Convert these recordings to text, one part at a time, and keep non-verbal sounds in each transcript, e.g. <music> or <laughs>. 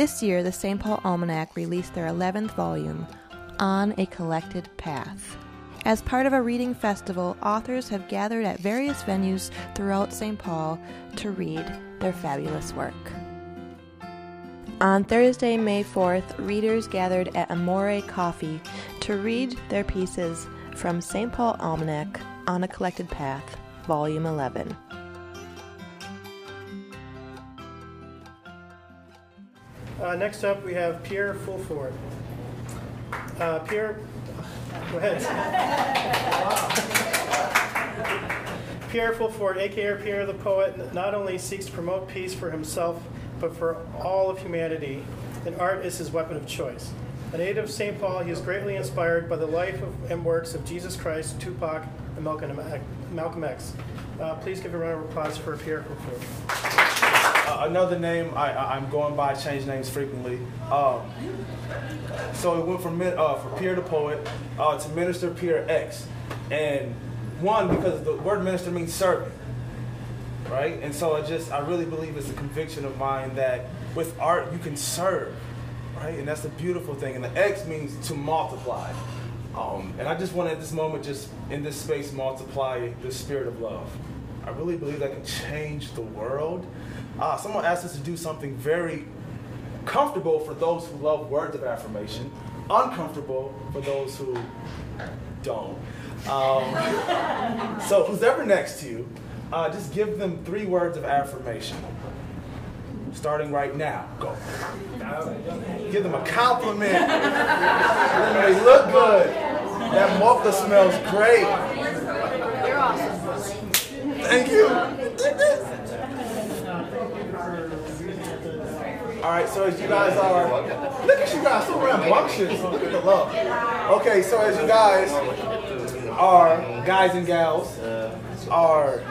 This year, the St. Paul Almanac released their 11th volume, On a Collected Path. As part of a reading festival, authors have gathered at various venues throughout St. Paul to read their fabulous work. On Thursday, May 4th, readers gathered at Amore Coffee to read their pieces from St. Paul Almanac on a Collected Path, Volume 11. Uh, next up, we have Pierre Fulford. Uh, Pierre, go ahead. <laughs> Pierre Fulford, aka Pierre the Poet, not only seeks to promote peace for himself, but for all of humanity, and art is his weapon of choice. A native of St. Paul, he is greatly inspired by the life of, and works of Jesus Christ, Tupac, and Malcolm, Malcolm X. Uh, please give a round of applause for Pierre Fulford. Another name I, I, am going by, change names frequently. Um, so it went from uh, from Pierre the poet uh, to Minister Pierre X, and one because the word minister means servant, right? And so I just I really believe it's a conviction of mine that with art you can serve, right? And that's the beautiful thing. And the X means to multiply. Um, and I just want to, at this moment, just in this space, multiply the spirit of love. I really believe that can change the world. Uh, someone asked us to do something very comfortable for those who love words of affirmation, uncomfortable for those who don't. Um, <laughs> so, who's ever next to you, uh, just give them three words of affirmation. Starting right now. Go. Give them a compliment. they look good. That mocha smells great. You're awesome. Thank you. All right, so as you guys are, look at you guys, so rambunctious. Look at the love. Okay, so as you guys are, guys and gals, are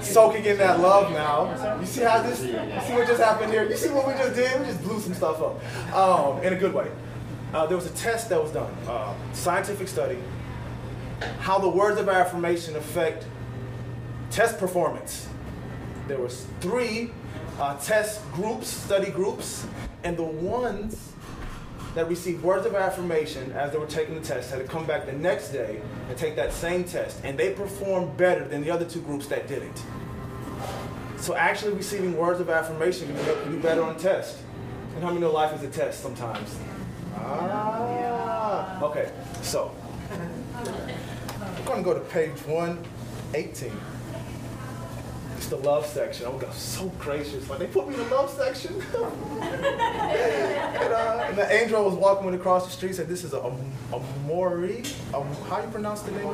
soaking in that love now. You see how this, you see what just happened here? You see what we just did? We just blew some stuff up um, in a good way. Uh, there was a test that was done, uh, scientific study, how the words of affirmation affect test performance. There was three uh, test groups, study groups, and the ones that received words of affirmation as they were taking the test had to come back the next day and take that same test, and they performed better than the other two groups that didn't. So actually receiving words of affirmation can help you do better on test. And how many know life is a test sometimes? Ah, okay. So I'm going to go to page 118. It's the love section. Oh, God, so gracious. Like, they put me in the love section. <laughs> and, uh, and, the angel was walking across the street said, This is a, a, a Maury. A, how you pronounce the name?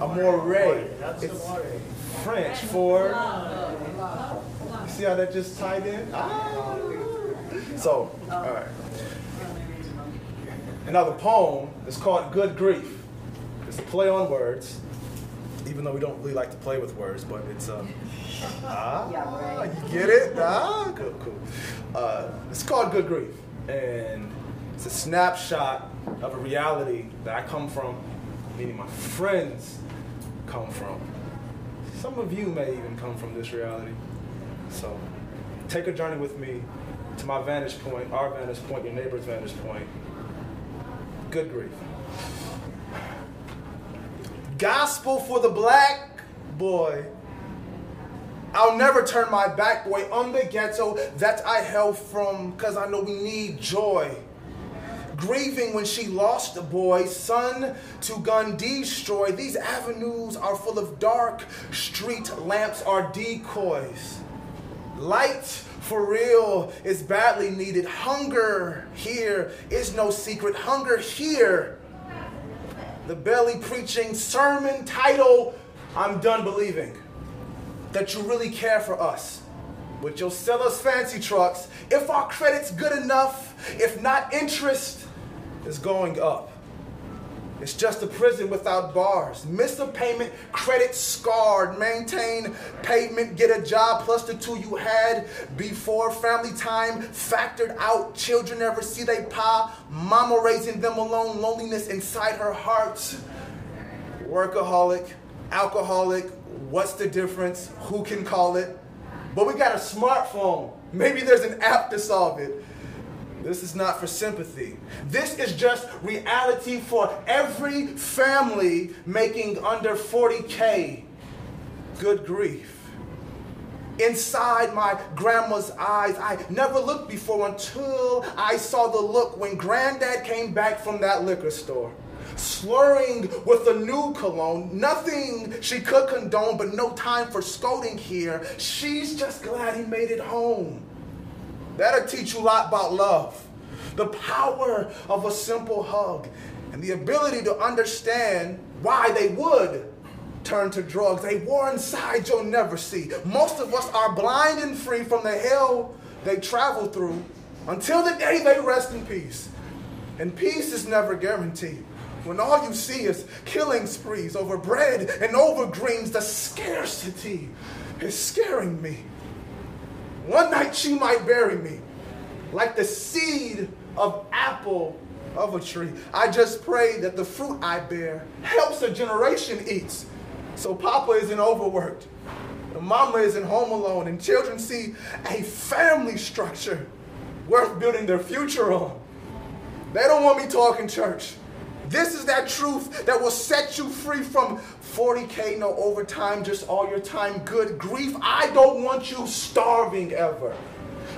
Amore. Amore. It's French for. You see how that just tied in? Ah. So, all right. Another poem is called Good Grief. It's a play on words, even though we don't really like to play with words, but it's um, <laughs> ah, you get it? Ah, cool, cool. Uh, it's called Good Grief, and it's a snapshot of a reality that I come from, meaning my friends come from. Some of you may even come from this reality. So, take a journey with me to my vantage point, our vantage point, your neighbor's vantage point. Good grief. Gospel for the black boy. I'll never turn my back, boy, on the ghetto that I held from, cause I know we need joy. Grieving when she lost the boy, son to gun destroy. These avenues are full of dark, street lamps are decoys. Light for real is badly needed. Hunger here is no secret. Hunger here the belly preaching sermon title, I'm Done Believing. That you really care for us. You'll sell us fancy trucks if our credit's good enough, if not interest is going up. It's just a prison without bars. Miss a payment, credit scarred. Maintain payment, get a job plus the two you had before. Family time factored out. Children never see they pa. Mama raising them alone. Loneliness inside her heart. Workaholic, alcoholic. What's the difference? Who can call it? But we got a smartphone. Maybe there's an app to solve it. This is not for sympathy. This is just reality for every family making under 40K. Good grief. Inside my grandma's eyes, I never looked before until I saw the look when granddad came back from that liquor store. Slurring with a new cologne, nothing she could condone, but no time for scolding here. She's just glad he made it home. That'll teach you a lot about love. The power of a simple hug and the ability to understand why they would turn to drugs. A war inside you'll never see. Most of us are blind and free from the hell they travel through until the day they rest in peace. And peace is never guaranteed. When all you see is killing sprees over bread and over greens, the scarcity is scaring me. One night she might bury me like the seed of apple of a tree. I just pray that the fruit I bear helps a generation eats. So Papa isn't overworked. Mama isn't home alone, and children see a family structure worth building their future on. They don't want me talking church. This is that truth that will set you free from 40K, no overtime, just all your time. Good grief. I don't want you starving ever.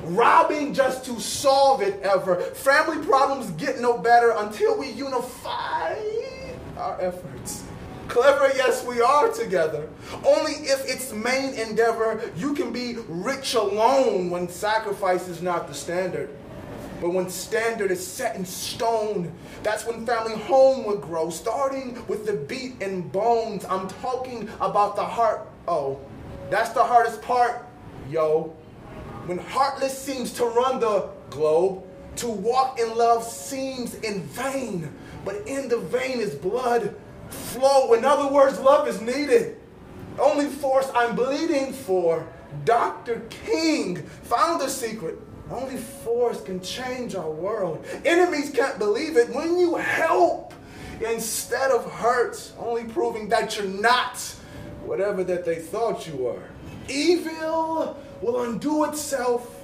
Robbing just to solve it ever. Family problems get no better until we unify our efforts. Clever, yes, we are together. Only if it's main endeavor, you can be rich alone when sacrifice is not the standard. But when standard is set in stone, that's when family home would grow, starting with the beat and bones. I'm talking about the heart. Oh, that's the hardest part, yo. When heartless seems to run the globe, to walk in love seems in vain. But in the vein is blood flow. In other words, love is needed. Only force I'm bleeding for. Dr. King found the secret. Only force can change our world. Enemies can't believe it. When you help instead of hurt, only proving that you're not whatever that they thought you were. Evil will undo itself.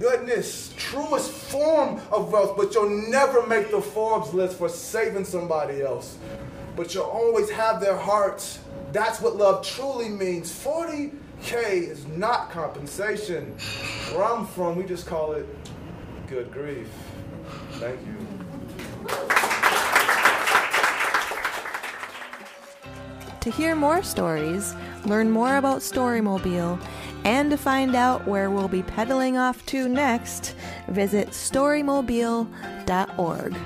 Goodness, truest form of wealth, but you'll never make the Forbes list for saving somebody else. But you'll always have their hearts. That's what love truly means. 40 K is not compensation. Where I'm from, we just call it good grief. Thank you. To hear more stories, learn more about Storymobile, and to find out where we'll be pedaling off to next, visit storymobile.org.